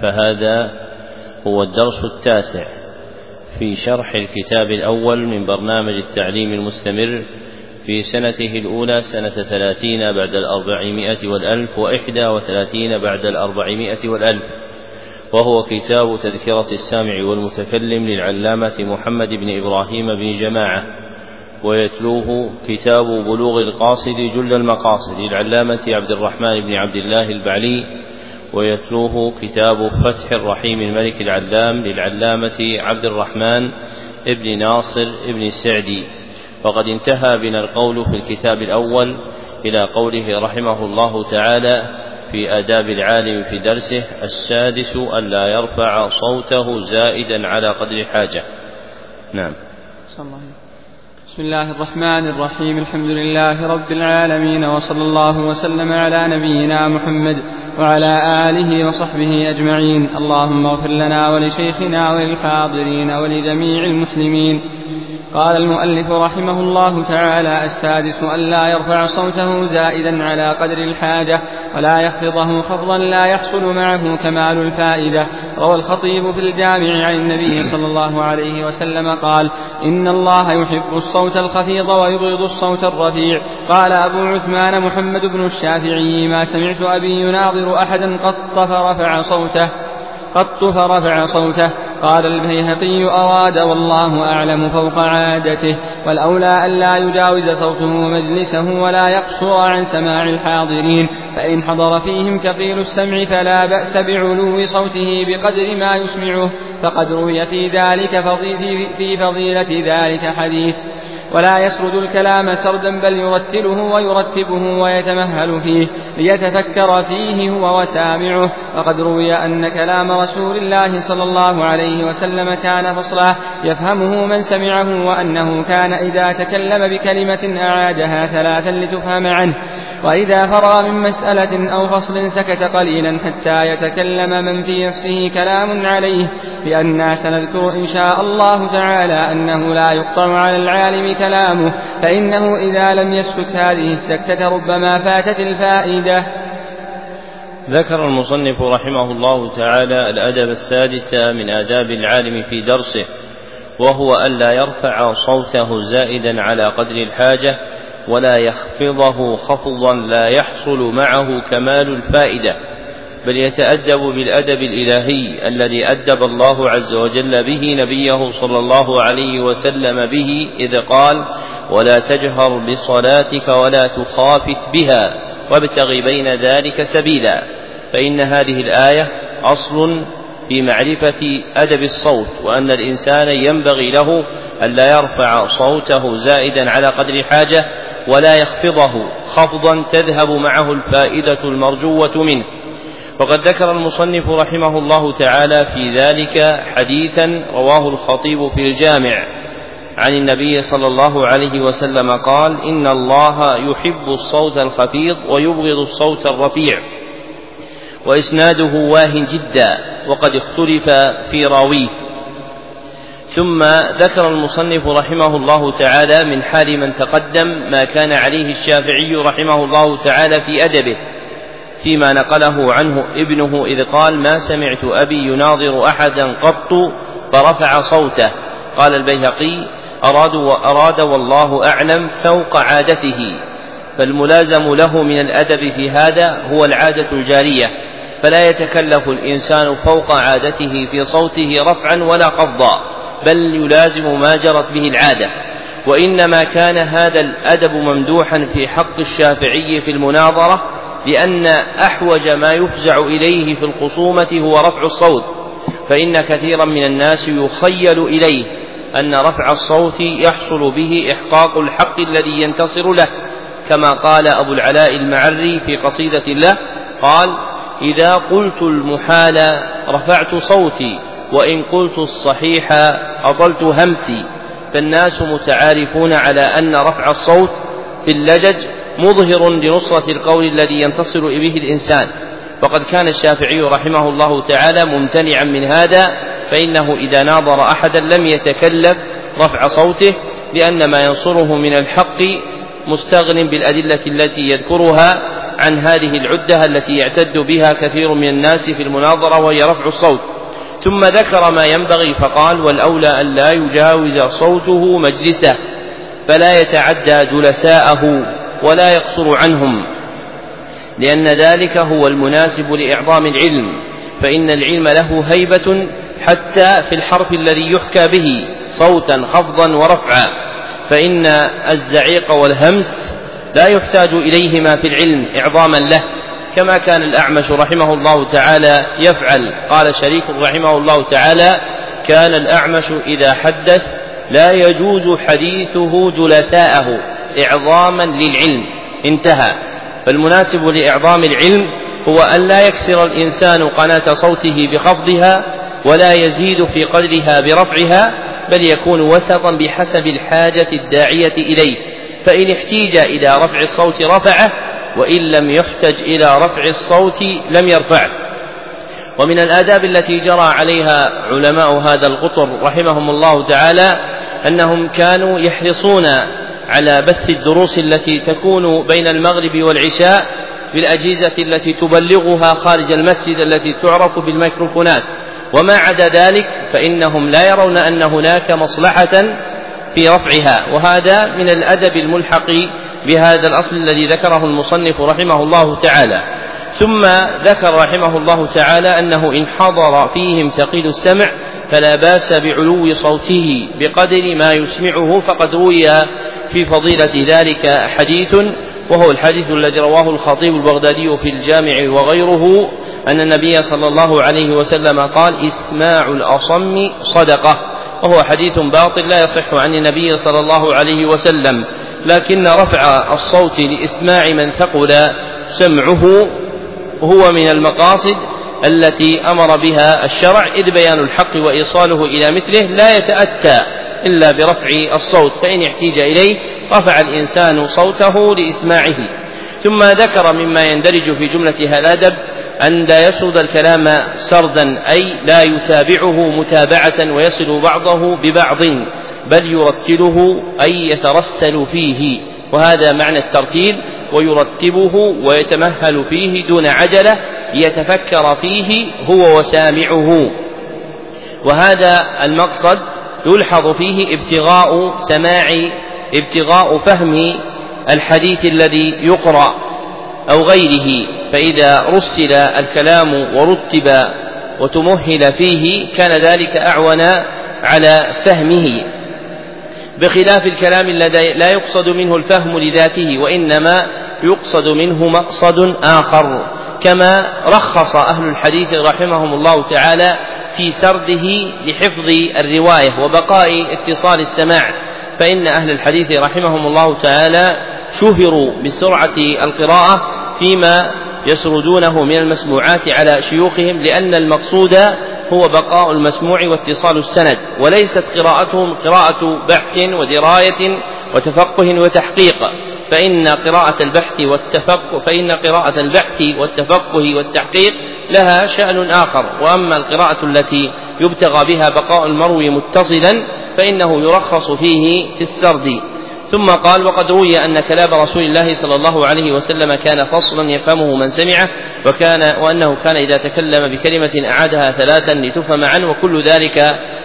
فهذا هو الدرس التاسع في شرح الكتاب الأول من برنامج التعليم المستمر في سنته الأولى سنة ثلاثين بعد الأربعمائة والألف وإحدى وثلاثين بعد الأربعمائة والألف. وهو كتاب تذكرة السامع والمتكلم للعلامة محمد بن إبراهيم بن جماعة. ويتلوه كتاب بلوغ القاصد جل المقاصد للعلامة عبد الرحمن بن عبد الله البعلي ويتلوه كتاب فتح الرحيم الملك العلام للعلامة عبد الرحمن ابن ناصر ابن السعدي. وقد انتهى بنا القول في الكتاب الأول إلى قوله رحمه الله تعالى في آداب العالم في درسه السادس ألا يرفع صوته زائدا على قدر حاجة. نعم. بسم الله الرحمن الرحيم الحمد لله رب العالمين وصلى الله وسلم على نبينا محمد وعلى آله وصحبه أجمعين اللهم اغفر لنا ولشيخنا وللحاضرين ولجميع المسلمين قال المؤلف رحمه الله تعالى السادس أن لا يرفع صوته زائدا على قدر الحاجة ولا يخفضه خفضا لا يحصل معه كمال الفائدة. روى الخطيب في الجامع عن النبي صلى الله عليه وسلم قال إن الله يحب الصوت الخفيض ويبغض الصوت الرفيع. قال أبو عثمان محمد بن الشافعي ما سمعت أبي يناظر أحدا قط فرفع صوته قط فرفع صوته. قال البيهقي أراد والله أعلم فوق عادته والأولى أن لا يجاوز صوته مجلسه ولا يقصر عن سماع الحاضرين فإن حضر فيهم كقيل السمع فلا بأس بعلو صوته بقدر ما يسمعه فقد روي في ذلك في فضيلة ذلك حديث. ولا يسرد الكلام سردا بل يرتله ويرتبه ويتمهل فيه ليتفكر فيه هو وسامعه. وقد روي أن كلام رسول الله صلى الله عليه وسلم كان فصلا يفهمه من سمعه وأنه كان إذا تكلم بكلمة أعادها ثلاثا لتفهم عنه. وإذا فرغ من مسألة أو فصل سكت قليلا حتى يتكلم من في نفسه كلام عليه لأننا سنذكر إن شاء الله تعالى أنه لا يقطع على العالم كلامه فإنه إذا لم يسكت هذه السكتة ربما فاتت الفائدة. ذكر المصنف رحمه الله تعالى الأدب السادس من آداب العالم في درسه وهو ألا يرفع صوته زائدا على قدر الحاجة ولا يخفضه خفضا لا يحصل معه كمال الفائدة. بل يتأدب بالأدب الإلهي الذي أدب الله عز وجل به نبيه صلى الله عليه وسلم به إذ قال ولا تجهر بصلاتك ولا تخافت بها وابتغ بين ذلك سبيلا فإن هذه الآية أصل في معرفة أدب الصوت وأن الإنسان ينبغي له ألا يرفع صوته زائدا على قدر حاجة ولا يخفضه خفضا تذهب معه الفائدة المرجوة منه. وقد ذكر المصنف رحمه الله تعالى في ذلك حديثا رواه الخطيب في الجامع. عن النبي صلى الله عليه وسلم قال إن الله يحب الصوت الخفيض ويبغض الصوت الرفيع وإسناده واه جدا وقد اختلف في راويه. ثم ذكر المصنف رحمه الله تعالى من حال من تقدم ما كان عليه الشافعي رحمه الله تعالى في أدبه. فيما نقله عنه ابنه إذ قال ما سمعت أبي يناظر أحدا قط فرفع صوته. قال البيهقي أراد وأراد والله أعلم فوق عادته. فالملازم له من الأدب في هذا هو العادة الجارية. فلا يتكلف الإنسان فوق عادته في صوته رفعا ولا قفضا بل يلازم ما جرت به العادة. وإنما كان هذا الأدب ممدوحا في حق الشافعي في المناظرة لأن أحوج ما يفزع إليه في الخصومة هو رفع الصوت فإن كثيرا من الناس يخيل إليه أن رفع الصوت يحصل به إحقاق الحق الذي ينتصر له كما قال أبو العلاء المعري في قصيدة له قال إذا قلت المحال رفعت صوتي وإن قلت الصحيح أطلت همسي. فالناس متعارفون على أن رفع الصوت في اللجج مظهر لنصرة القول الذي ينتصر به الإنسان. وقد كان الشافعي رحمه الله تعالى ممتنعا من هذا فإنه إذا ناظر أحدا لم يتكلف رفع صوته لأن ما ينصره من الحق مستغن بالأدلة التي يذكرها عن هذه العدة التي يعتد بها كثير من الناس في المناظرة وهي رفع الصوت. ثم ذكر ما ينبغي فقال والأولى أن لا يجاوز صوته مجلسه فلا يتعدى جلساءه. ولا يقصر عنهم. لأن ذلك هو المناسب لإعظام العلم فإن العلم له هيبة حتى في الحرف الذي يحكى به صوتا خفضا ورفعا. فإن الزعيق والهمس لا يحتاج إليهما في العلم إعظاما له كما كان الأعمش رحمه الله تعالى يفعل. قال شريك رحمه الله تعالى كان الأعمش إذا حدث لا يجوز حديثه جلساءه. إعظاما للعلم. انتهى. فالمناسب لإعظام العلم هو أن لا يكسر الإنسان قناة صوته بخفضها ولا يزيد في قدرها برفعها بل يكون وسطا بحسب الحاجة الداعية إليه. فإن احتيج إلى رفع الصوت رفعه وإن لم يحتج إلى رفع الصوت لم يرفعه. ومن الآداب التي جرى عليها علماء هذا القطر رحمهم الله تعالى أنهم كانوا يحرصون على بث الدروس التي تكون بين المغرب والعشاء بالأجهزة التي تبلغها خارج المسجد التي تعرف بالميكروفونات. وما عدا ذلك فإنهم لا يرون أن هناك مصلحة في رفعها وهذا من الأدب الملحق بهذا الأصل الذي ذكره المصنف رحمه الله تعالى. ثم ذكر رحمه الله تعالى أنه إن حضر فيهم ثقيل السمع فلا بأس بعلو صوته بقدر ما يسمعه فقد روي في فضيلة ذلك حديث وهو الحديث الذي رواه الخطيب البغدادي في الجامع وغيره أن النبي صلى الله عليه وسلم قال إسماع الأصم صدقة. وهو حديث باطل لا يصح عن النبي صلى الله عليه وسلم لكن رفع الصوت لإسماع من ثقل سمعه هو من المقاصد التي أمر بها الشرع إذ بيان الحق وإيصاله إلى مثله لا يتأتى إلا برفع الصوت فإن احتيج إليه رفع الإنسان صوته لإسماعه. ثم ذكر مما يندرج في جملة هذا الأدب أن لا يسرد الكلام سردا أي لا يتابعه متابعة ويصل بعضه ببعض بل يرتله أي يترسل فيه. وهذا معنى الترتيل ويرتبه ويتمهل فيه دون عجلة ليتفكر فيه هو وسامعه. وهذا المقصد يلحظ فيه ابتغاء سماع ابتغاء فهم الحديث الذي يقرأ أو غيره فإذا رسل الكلام ورتب وتمهل فيه كان ذلك أعون على فهمه. بخلاف الكلام الذي لا يقصد منه الفهم لذاته وإنما يقصد منه مقصد آخر. كما رخص أهل الحديث رحمهم الله تعالى في سرده لحفظ الرواية وبقاء اتصال السماع. فإن أهل الحديث رحمهم الله تعالى شهروا بسرعة القراءة فيما يسردونه من المسموعات على شيوخهم لأن المقصود هو بقاء المسموع واتصال السند وليست قراءتهم قراءة بحث ودراية وتفقه وتحقيق فإن قراءة البحث والتفقه فإن قراءة البحث والتفقه والتحقيق لها شأن آخر وأما القراءة التي يبتغى بها بقاء المروي متصلا فإنه يرخص فيه في السرد. ثم قال وقد روي أن كلام رسول الله صلى الله عليه وسلم كان فصلا يفهمه من سمعه وكان وأنه كان إذا تكلم بكلمة أعادها ثلاثا لتفهم عنه وكل ذلك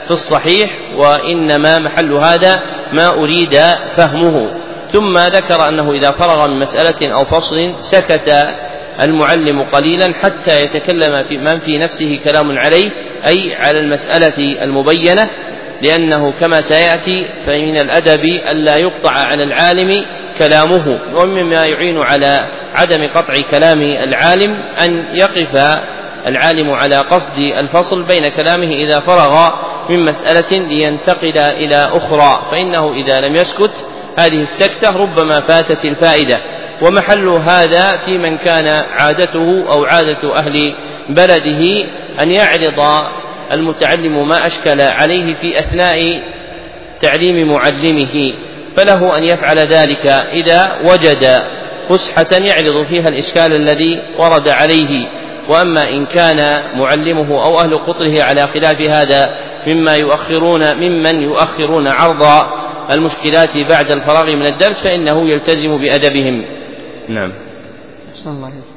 في الصحيح وإنما محل هذا ما أريد فهمه. ثم ذكر أنه إذا فرغ من مسألة أو فصل سكت المعلم قليلا حتى يتكلم في من في نفسه كلام عليه أي على المسألة المبينة. لأنه كما سيأتي فمن الأدب ألا يقطع على العالم كلامه ومما يعين على عدم قطع كلام العالم أن يقف العالم على قصد الفصل بين كلامه إذا فرغ من مسألة لينتقل إلى أخرى فإنه إذا لم يسكت هذه السكتة ربما فاتت الفائدة. ومحل هذا في من كان عادته أو عادة أهل بلده أن يعرض المتعلم ما أشكل عليه في أثناء تعليم معلمه فله أن يفعل ذلك إذا وجد فسحة يعرض فيها الإشكال الذي ورد عليه. وأما إن كان معلمه أو أهل قطره على خلاف هذا مما يؤخرون ممن يؤخرون عرض المشكلات بعد الفراغ من الدرس فإنه يلتزم بأدبهم. نعم. الله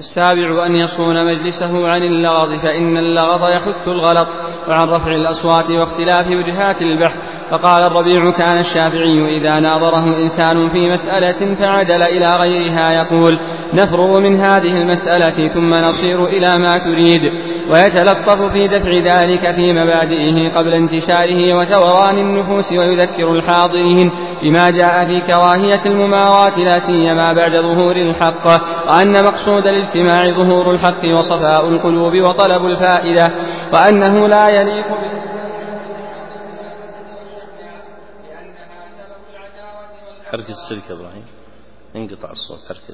السابع أن يصون مجلسه عن اللغط فإن اللغط يحث الغلط وعن رفع الأصوات واختلاف وجهات البحث. فقال الربيع كان الشافعي إذا ناظره إنسان في مسألة فعدل إلى غيرها يقول نفرغ من هذه المسألة ثم نصير إلى ما تريد. ويتلطف في دفع ذلك في مبادئه قبل انتشاره وتوران النفوس ويذكر الحاضرين بما جاء في كراهية المماراة لا سيما بعد ظهور الحق وأن مقصود الاجتماع ظهور الحق وصفاء القلوب وطلب الفائدة وأنه لا يليق حرك السلك إبراهيم انقطع الصوت حرك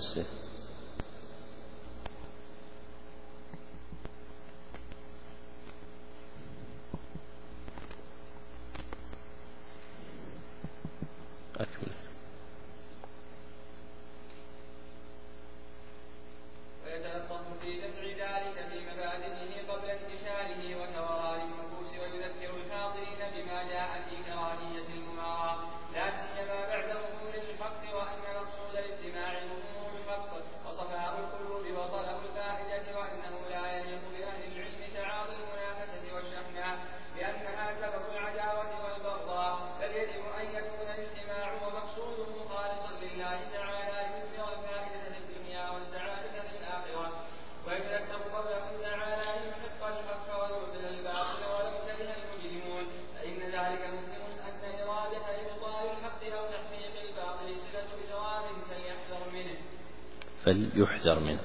السلك فليحذر منه.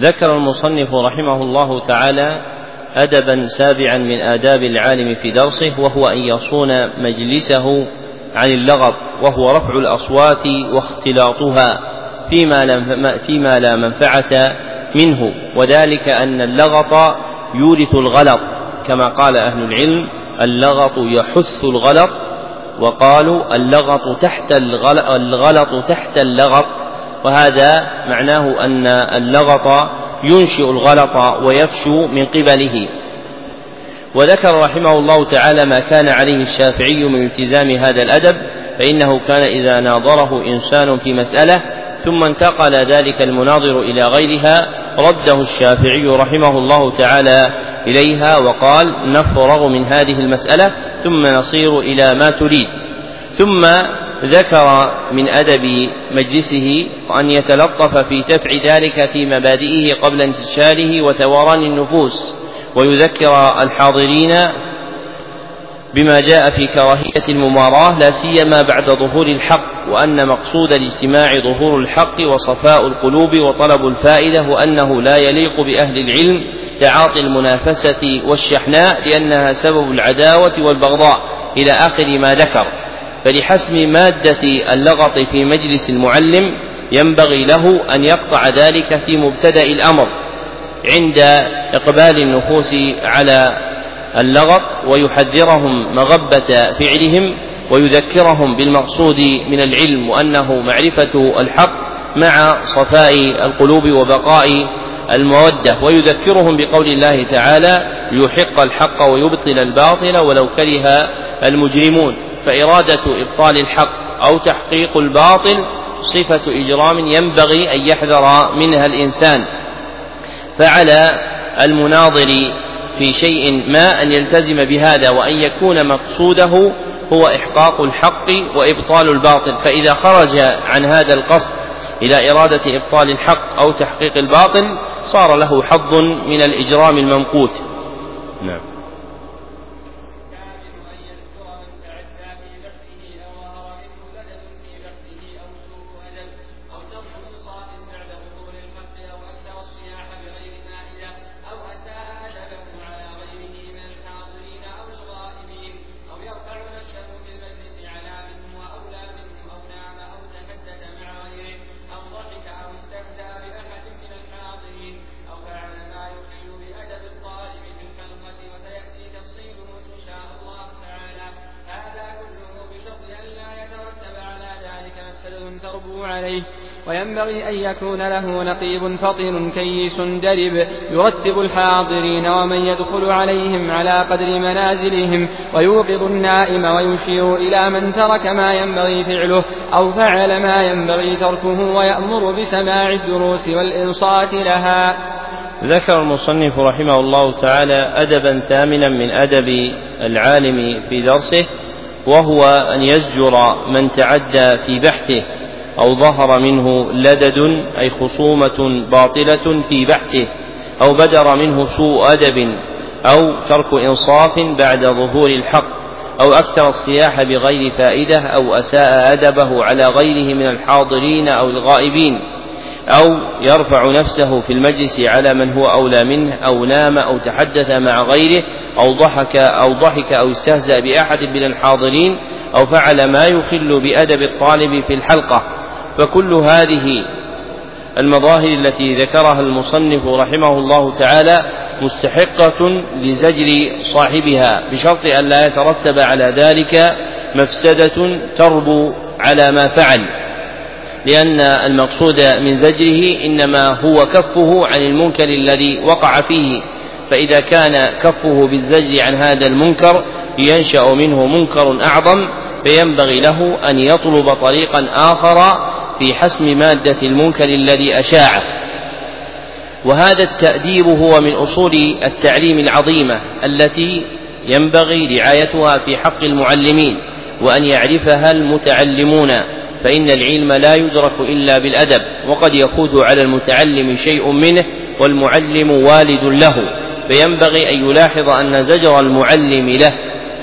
ذكر المصنف رحمه الله تعالى أدبا سابعا من آداب العالم في درسه وهو أن يصون مجلسه عن اللغط وهو رفع الأصوات واختلاطها فيما, لم فيما لا منفعة منه. وذلك أن اللغط يورث الغلط كما قال أهل العلم اللغط يحث الغلط وقالوا اللغط تحت الغلط تحت اللغط. وهذا معناه أن اللغط ينشئ الغلط ويفشو من قبله. وذكر رحمه الله تعالى ما كان عليه الشافعي من التزام هذا الأدب فإنه كان إذا ناظره إنسان في مسألة ثم انتقل ذلك المناظر إلى غيرها رده الشافعي رحمه الله تعالى إليها وقال نفرغ من هذه المسألة ثم نصير إلى ما تريد. ثم ذكر من أدب مجلسه أن يتلطف في دفع ذلك في مبادئه قبل انتشاره وتوارن النفوس ويذكر الحاضرين بما جاء في كراهية المماراة لا سيما بعد ظهور الحق وأن مقصود الاجتماع ظهور الحق وصفاء القلوب وطلب الفائدة وأنه لا يليق بأهل العلم تعاطي المنافسة والشحناء لأنها سبب العداوة والبغضاء إلى آخر ما ذكر. فلحسم مادة اللغط في مجلس المعلم ينبغي له أن يقطع ذلك في مبتدأ الأمر عند إقبال النفوس على اللغط ويحذرهم مغبة فعلهم ويذكرهم بالمقصود من العلم وأنه معرفة الحق مع صفاء القلوب وبقاء المودة ويذكرهم بقول الله تعالى ليحق الحق ويبطل الباطل ولو كره المجرمون فإرادة إبطال الحق أو تحقيق الباطل صفة إجرام ينبغي أن يحذر منها الإنسان. فعلى المناظر في شيء ما أن يلتزم بهذا وأن يكون مقصوده هو إحقاق الحق وإبطال الباطل. فإذا خرج عن هذا القصد إلى إرادة إبطال الحق أو تحقيق الباطل صار له حظ من الإجرام الممقوت. نعم. يربو عليه. وينبغي أن يكون له نقيب فطن كيس درب يرتب الحاضرين ومن يدخل عليهم على قدر منازلهم ويوقظ النائم ويشير إلى من ترك ما ينبغي فعله أو فعل ما ينبغي تركه ويأمر بسماع الدروس والإنصات لها. ذكر المصنف رحمه الله تعالى أدبا ثامنا من أدب العالم في درسه وهو أن يزجر من تعدى في بحثه أو ظهر منه لدد أي خصومة باطلة في بحثه أو بدر منه سوء أدب أو ترك إنصاف بعد ظهور الحق أو أكثر الصياح بغير فائدة أو أساء أدبه على غيره من الحاضرين أو الغائبين أو يرفع نفسه في المجلس على من هو أولى منه أو نام أو تحدث مع غيره أو ضحك أو ضحك أو استهزأ بأحد من الحاضرين أو فعل ما يخل بأدب الطالب في الحلقة. فكل هذه المظاهر التي ذكرها المصنف رحمه الله تعالى مستحقة لزجر صاحبها بشرط أن لا يترتب على ذلك مفسدة تربو على ما فعل لأن المقصود من زجره إنما هو كفه عن المنكر الذي وقع فيه. فإذا كان كفه بالزجر عن هذا المنكر ينشأ منه منكر أعظم فينبغي له أن يطلب طريقا آخر في حسم مادة المنكر الذي أشاعه. وهذا التأديب هو من أصول التعليم العظيمة التي ينبغي رعايتها في حق المعلمين وأن يعرفها المتعلمون فإن العلم لا يدرك إلا بالأدب وقد يفوت على المتعلم شيء منه والمعلم والد له. فينبغي أن يلاحظ أن زجر المعلم له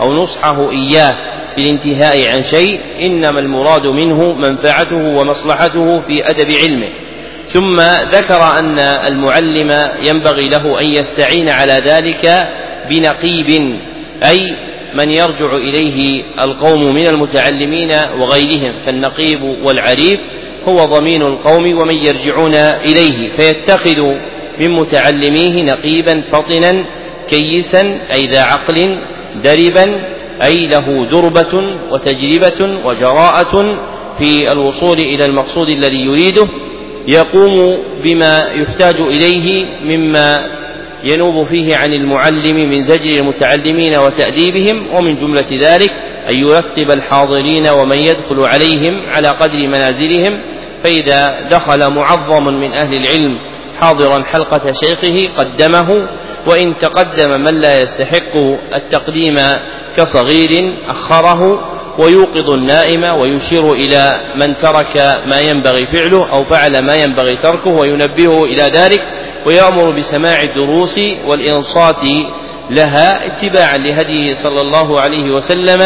أو نصحه إياه في الانتهاء عن شيء إنما المراد منه منفعته ومصلحته في أدب علمه. ثم ذكر أن المعلم ينبغي له أن يستعين على ذلك بنقيب أي من يرجع إليه القوم من المتعلمين وغيرهم فالنقيب والعريف هو ضمين القوم ومن يرجعون إليه فيتخذ من متعلميه نقيبا فطنا كيسا أي ذا عقل دربا أي له دربة وتجربة وجراءة في الوصول إلى المقصود الذي يريده. يقوم بما يحتاج إليه مما ينوب فيه عن المعلم من زجر المتعلمين وتأديبهم ومن جملة ذلك أن يرتب الحاضرين ومن يدخل عليهم على قدر منازلهم. فإذا دخل معظم من أهل العلم حاضرا حلقة شيخه قدمه وإن تقدم من لا يستحق التقديم كصغير أخره ويوقظ النائم ويشير إلى من ترك ما ينبغي فعله أو فعل ما ينبغي تركه وينبهه إلى ذلك ويأمر بسماع الدروس والإنصات لها اتباعا لهديه صلى الله عليه وسلم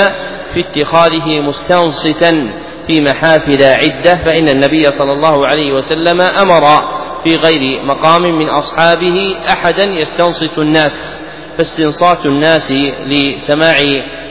في اتخاذه مستنصتا في محافل عدة فإن النبي صلى الله عليه وسلم أمر في غير مقام من أصحابه أحدا يستنصت الناس فاستنصات الناس لسماع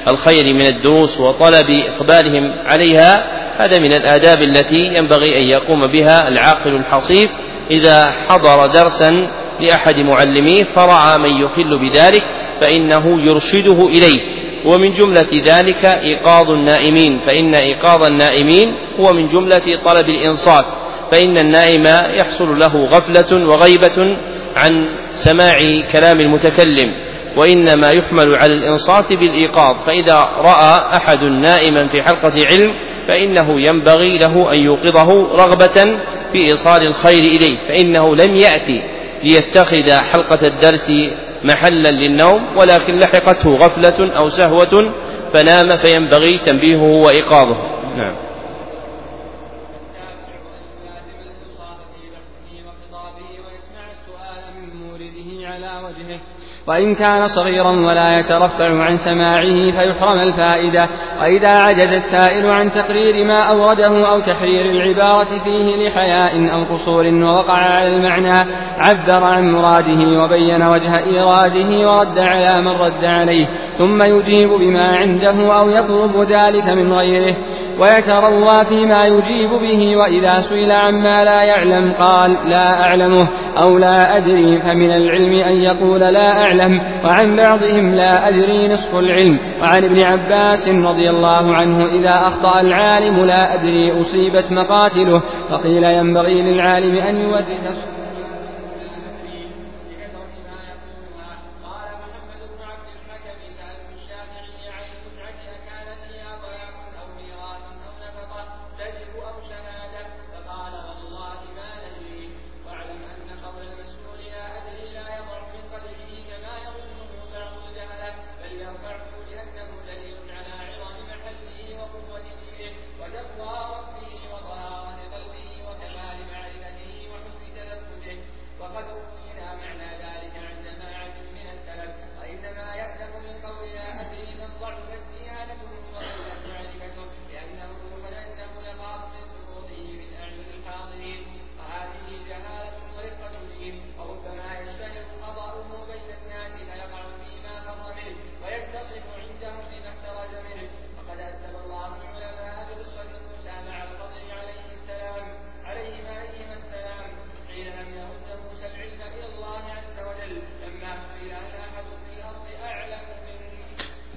الخير من الدروس وطلب إقبالهم عليها هذا من الآداب التي ينبغي أن يقوم بها العاقل الحصيف. إذا حضر درسا لأحد معلميه فرأى من يخل بذلك فإنه يرشده إليه. ومن جملة ذلك إيقاظ النائمين فإن إيقاظ النائمين هو من جملة طلب الإنصات. فإن النائم يحصل له غفلة وغيبة عن سماع كلام المتكلم وإنما يحمل على الإنصات بالإيقاظ. فإذا رأى أحد نائما في حلقة علم فإنه ينبغي له أن يوقظه رغبة في إيصال الخير إليه. فإنه لم يأتي ليتخذ حلقة الدرس محلا للنوم ولكن لحقته غفلة أو سهوة فنام فينبغي تنبيهه وإيقاظه. نعم. وإن كان صغيرا ولا يترفع عن سماعه فيحرم الفائدة. وإذا عجز السائل عن تقرير ما أورده أو تحرير العبارة فيه لحياء أو قصور ووقع على المعنى عبر عن مراده وبين وجه إيراده ورد على من رد عليه ثم يجيب بما عنده أو يطلب ذلك من غيره. ويتروى فيما يجيب به وإذا سئل عما لا يعلم قال لا أعلمه أو لا أدري فمن العلم أن يقول لا أعلم. وعن بعضهم لا أدري نصف العلم. وعن ابن عباس رضي الله عنه إذا أخطأ العالم لا أدري أصيبت مقاتله. فقيل ينبغي للعالم أن يورث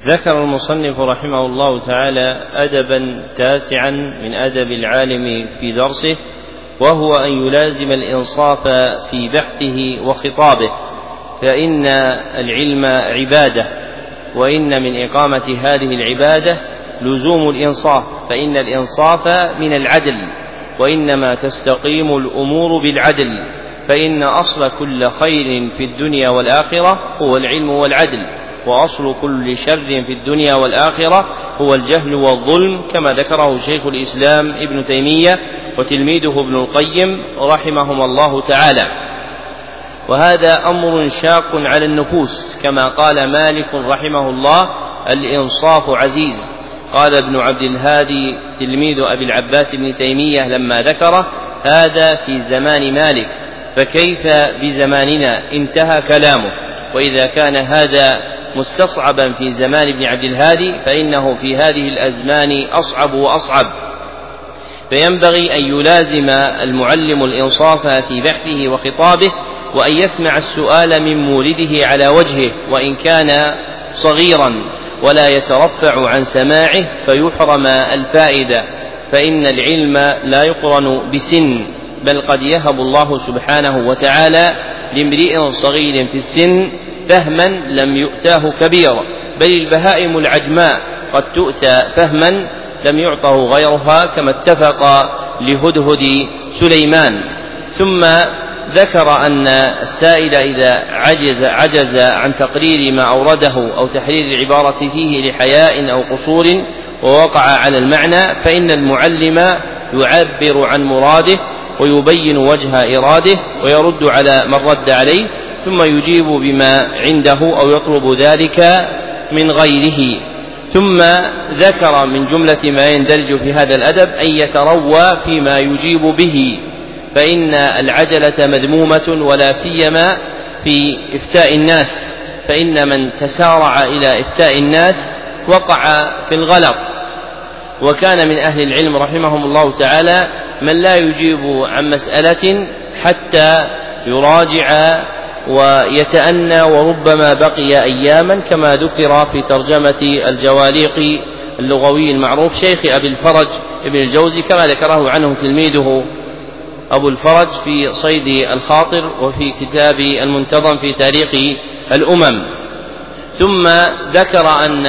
ذكر المصنف رحمه الله تعالى أدبا تاسعا من أدب العالم في درسه وهو أن يلازم الإنصاف في بحثه وخطابه فإن العلم عبادة وإن من إقامة هذه العبادة لزوم الإنصاف فإن الإنصاف من العدل وإنما تستقيم الأمور بالعدل فإن أصل كل خير في الدنيا والآخرة هو العلم والعدل. وأصل كل شر في الدنيا والآخرة هو الجهل والظلم كما ذكره شيخ الإسلام ابن تيمية وتلميذه ابن القيم رحمهما الله تعالى. وهذا أمر شاق على النفوس كما قال مالك رحمه الله الإنصاف عزيز. قال ابن عبد الهادي تلميذ أبي العباس بن تيمية لما ذكره هذا في زمان مالك فكيف بزماننا؟ انتهى كلامه. وإذا كان هذا مستصعبا في زمان ابن عبد الهادي فإنه في هذه الأزمان أصعب وأصعب. فينبغي أن يلازم المعلم الإنصاف في بحثه وخطابه وأن يسمع السؤال من مورده على وجهه وإن كان صغيرا ولا يترفع عن سماعه فيحرم الفائدة. فإن العلم لا يقرن بسن. بل قد يهب الله سبحانه وتعالى لامرئ صغير في السن فهما لم يؤتاه كبيرا. بل البهائم العجماء قد تؤتى فهما لم يعطه غيرها كما اتفق لهدهد سليمان. ثم ذكر أن السائل إذا عجز عجز عن تقرير ما أورده أو تحرير العبارة فيه لحياء أو قصور ووقع على المعنى فإن المعلم يعبر عن مراده ويبين وجه إراده ويرد على من رد عليه ثم يجيب بما عنده أو يطلب ذلك من غيره. ثم ذكر من جملة ما يندرج في هذا الأدب أن يتروى فيما يجيب به. فإن العجلة مذمومة ولا سيما في إفتاء الناس. فإن من تسارع إلى إفتاء الناس وقع في الغلط وكان من أهل العلم رحمهم الله تعالى من لا يجيب عن مسألة حتى يراجع ويتأنى وربما بقي أياما كما ذكر في ترجمة الجواليق اللغوي المعروف شيخ أبي الفرج ابن الجوزي كما ذكره عنه تلميذه أبو الفرج في صيد الخاطر وفي كتاب المنتظم في تاريخ الأمم. ثم ذكر أن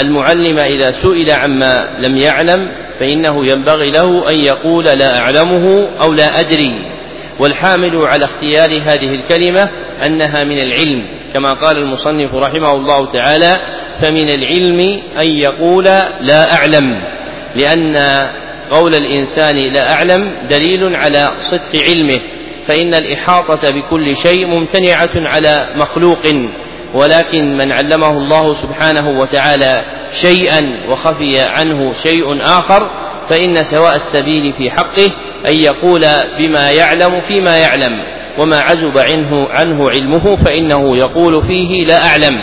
المعلم إذا سئل عما لم يعلم فإنه ينبغي له أن يقول لا أعلمه أو لا أدري. والحامل على اختيار هذه الكلمة أنها من العلم كما قال المصنف رحمه الله تعالى فمن العلم أن يقول لا أعلم لأن قول الإنسان لا أعلم دليل على صدق علمه فإن الإحاطة بكل شيء ممتنعة على مخلوق ولكن من علمه الله سبحانه وتعالى شيئا وخفي عنه شيء آخر فإن سواء السبيل في حقه أن يقول بما يعلم فيما يعلم وما عزب عنه عنه علمه فإنه يقول فيه لا أعلم.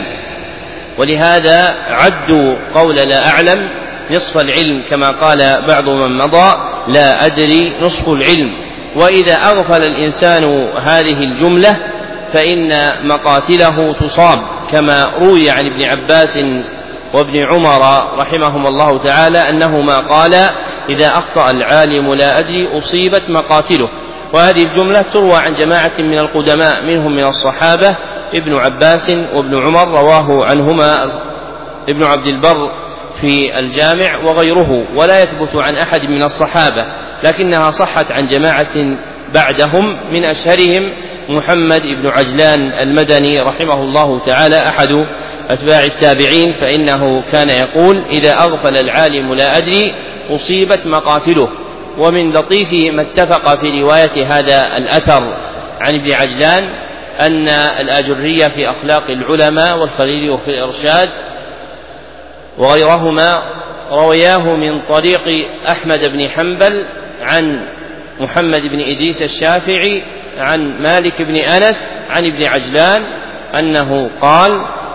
ولهذا عدوا قول لا أعلم نصف العلم كما قال بعض من مضى لا أدري نصف العلم. وإذا أغفل الإنسان هذه الجملة فإن مقاتله تصاب كما روي عن ابن عباس وابن عمر رحمهما الله تعالى أنهما قالا إذا أخطأ العالم لا أدري أصيبت مقاتله. وهذه الجملة تروى عن جماعة من القدماء منهم من الصحابة ابن عباس وابن عمر رواه عنهما ابن عبد البر في الجامع وغيره ولا يثبت عن أحد من الصحابة لكنها صحت عن جماعة بعدهم من أشهرهم محمد بن عجلان المدني رحمه الله تعالى أحد أتباع التابعين فإنه كان يقول إذا أغفل العالم لا أدري أصيبت مقاتله. ومن لطيف ما اتفق في رواية هذا الأثر عن ابن عجلان أن الآجرية في أخلاق العلماء والخليل في الإرشاد وغيرهما روياه من طريق أحمد بن حنبل عن محمد بن إدريس الشافعي عن مالك بن أنس عن ابن عجلان أنه قال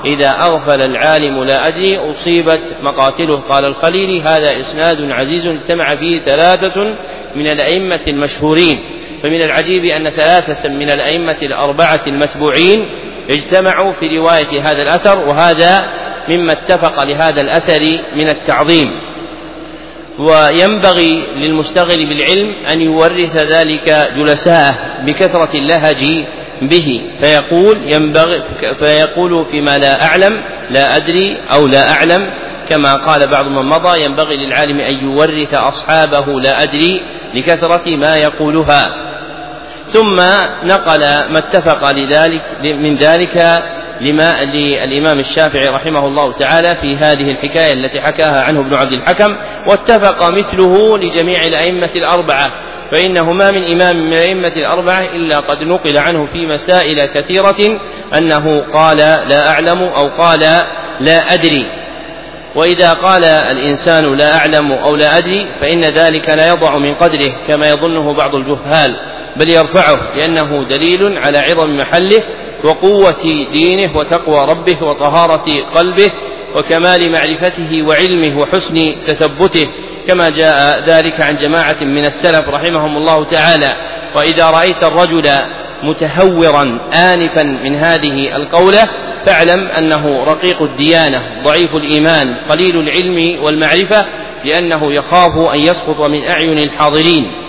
إذا أغفل العالم لا أدري أصيبت مقاتله. قال الخليلي هذا إسناد عزيز اجتمع فيه ثلاثة من الأئمة المشهورين فمن العجيب أن ثلاثة من الأئمة الأربعة المتبوعين اجتمعوا في رواية هذا الأثر وهذا مما اتفق لهذا الأثر من التعظيم. وينبغي للمشتغل بالعلم أن يورث ذلك جلساءه بكثرة اللهج به. فيقول ينبغي فيقول فيما لا أعلم لا أدري أو لا أعلم. كما قال بعض من مضى ينبغي للعالم أن يورث أصحابه لا أدري لكثرة ما يقولها. ثم نقل ما اتفق لذلك من ذلك لما للإمام الشافعي رحمه الله تعالى في هذه الحكاية التي حكاها عنه ابن عبد الحكم واتفق مثله لجميع الأئمة الأربعة فإنه ما من إمام من الأئمة الأربعة إلا قد نقل عنه في مسائل كثيرة أنه قال لا أعلم أو قال لا أدري. وإذا قال الإنسان لا أعلم أو لا أدري فإن ذلك لا يضع من قدره كما يظنه بعض الجهال بل يرفعه لأنه دليل على عظم محله وقوة دينه وتقوى ربه وطهارة قلبه وكمال معرفته وعلمه وحسن تثبته كما جاء ذلك عن جماعة من السلف رحمهم الله تعالى. وإذا رأيت الرجل متهورا آنفا من هذه القولة فاعلم أنه رقيق الديانة ضعيف الإيمان قليل العلم والمعرفة لأنه يخاف أن يسقط من أعين الحاضرين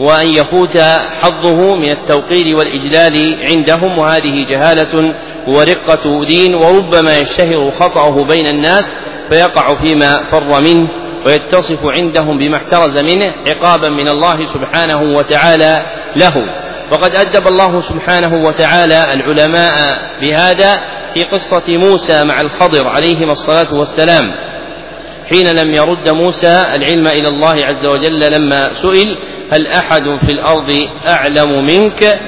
وأن يفوت حظه من التوقير والإجلال عندهم وهذه جهالة ورقة دين وربما يشتهر خطأه بين الناس فيقع فيما فر منه. ويتصف عندهم بما احترز منه عقابا من الله سبحانه وتعالى له. وقد أدب الله سبحانه وتعالى العلماء بهذا في قصة موسى مع الخضر عليهما الصلاة والسلام. حين لم يرد موسى العلم إلى الله عز وجل لما سئل هل أحد في الأرض أعلم منك؟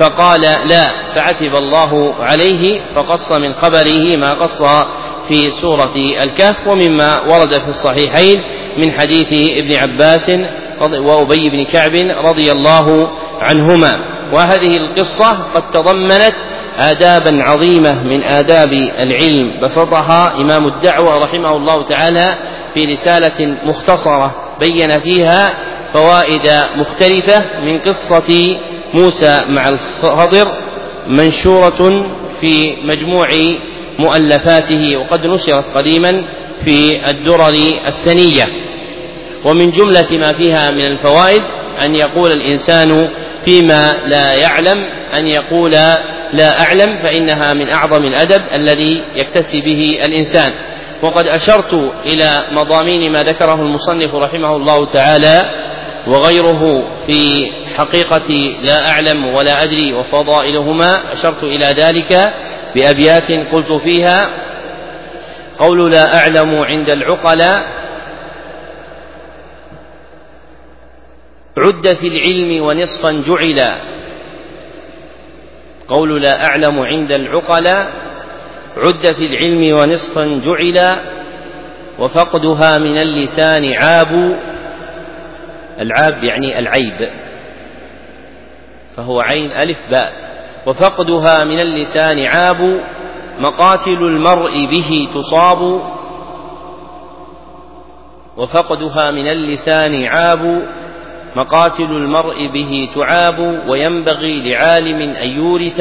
فقال لا فعتب الله عليه فقص من خبره ما قص في سورة الكهف ومما ورد في الصحيحين من حديث ابن عباس وأبي بن كعب رضي الله عنهما. وهذه القصة قد تضمنت آدابا عظيمة من آداب العلم. بسطها إمام الدعوة رحمه الله تعالى في رسالة مختصرة بين فيها فوائد مختلفة من قصة موسى مع الخضر منشورة في مجموع مؤلفاته وقد نشرت قديما في الدرر السنية. ومن جملة ما فيها من الفوائد أن يقول الإنسان فيما لا يعلم أن يقول لا أعلم فإنها من أعظم الأدب الذي يكتسي به الإنسان. وقد أشرت إلى مضامين ما ذكره المصنف رحمه الله تعالى وغيره في حقيقة لا أعلم ولا أدري وفضائلهما أشرت إلى ذلك بأبيات قلت فيها قول لا أعلم عند العقلاء عد في العلم ونصفا جعلا. قول لا أعلم عند العقلاء عد في العلم ونصفا جعلا. وفقدها من اللسان عاب العاب يعني العيب. فهو عين ألف باء. وفقدها من اللسان عاب مقاتل المرء به تصاب. وفقدها من اللسان عاب مقاتل المرء به تعاب. وينبغي لعالم أن يورث.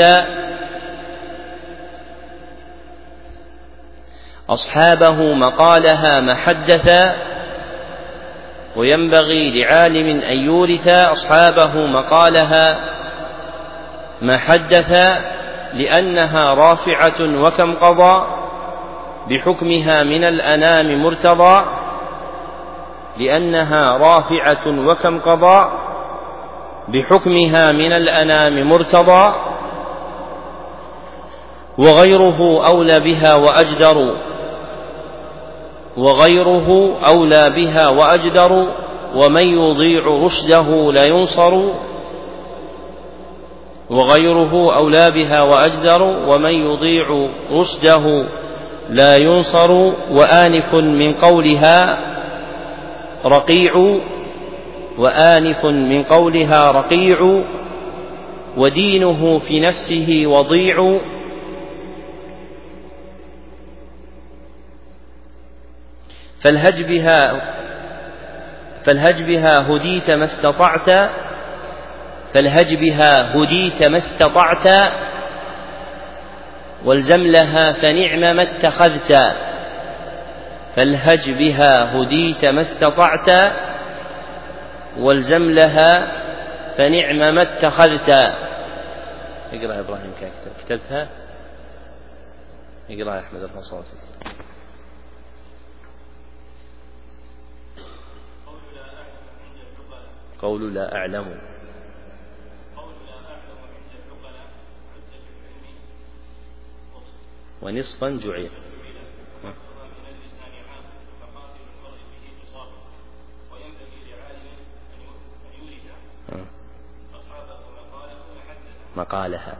أصحابه مقالها محدثا وينبغي لعالم أن يورث أصحابه مقالها ما حدث لأنها رافعة وكم قضى بحكمها من الأنام مرتضى لأنها رافعة وكم قضى بحكمها من الأنام مرتضى وغيره أولى بها وأجدر. وغيره أولى بها وأجدر ومن يضيع رشده لا ينصر وغيره أولى بها وأجدر ومن يضيع رشده لا ينصر وآنف من قولها رقيع وآنف من قولها رقيع ودينه في نفسه وضيع. فالهج بها فالهج بها هديت ما استطعت فالهج بها هديت ما استطعت والزم لها فنعم ما اتخذت فالهج بها هديت ما استطعت والزم لها فنعم ما اتخذت. اقرأ يا إبراهيم كتبتها. اقرأ يا أحمد ارفع صوتك قول لا أعلم. ونصفا جعل. مقالها.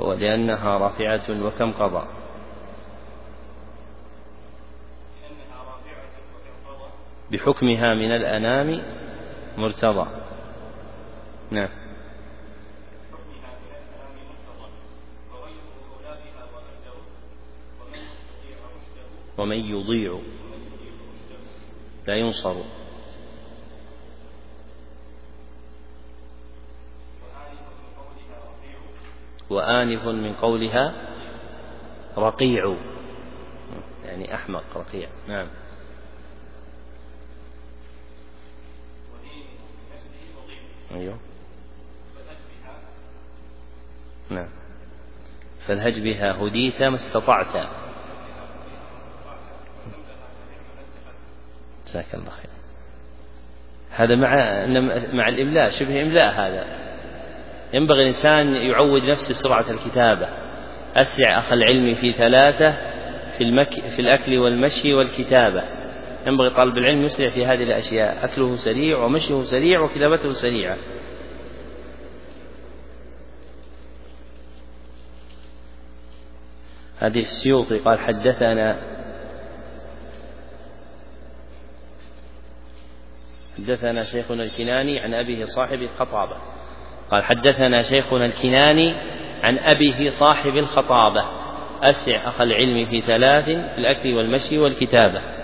ولأنها رافعة وكم قضى بحكمها من الأنام مرتضى. نعم. ومن يضيع. لا ينصر. وآنف من قولها رقيع. يعني أحمق رقيع. نعم. أيوه. نعم. فالهج بها هديت ما استطعت. جزاك الله خير. هذا مع مع الإملاء شبه إملاء هذا. ينبغي الإنسان يعود نفسه سرعة الكتابة. أسرع أخ العلم في ثلاثة في, المك في الأكل والمشي والكتابة. ينبغي طالب العلم يسرع في هذه الأشياء. أكله سريع ومشيه سريع وكتابته سريعة. هذه السيوطي قال حدثنا حدثنا شيخنا الكناني عن أبيه صاحب الخطابة قال حدثنا شيخنا الكناني عن أبيه صاحب الخطابة. أسع أخ العلم في ثلاث في الأكل والمشي والكتابة.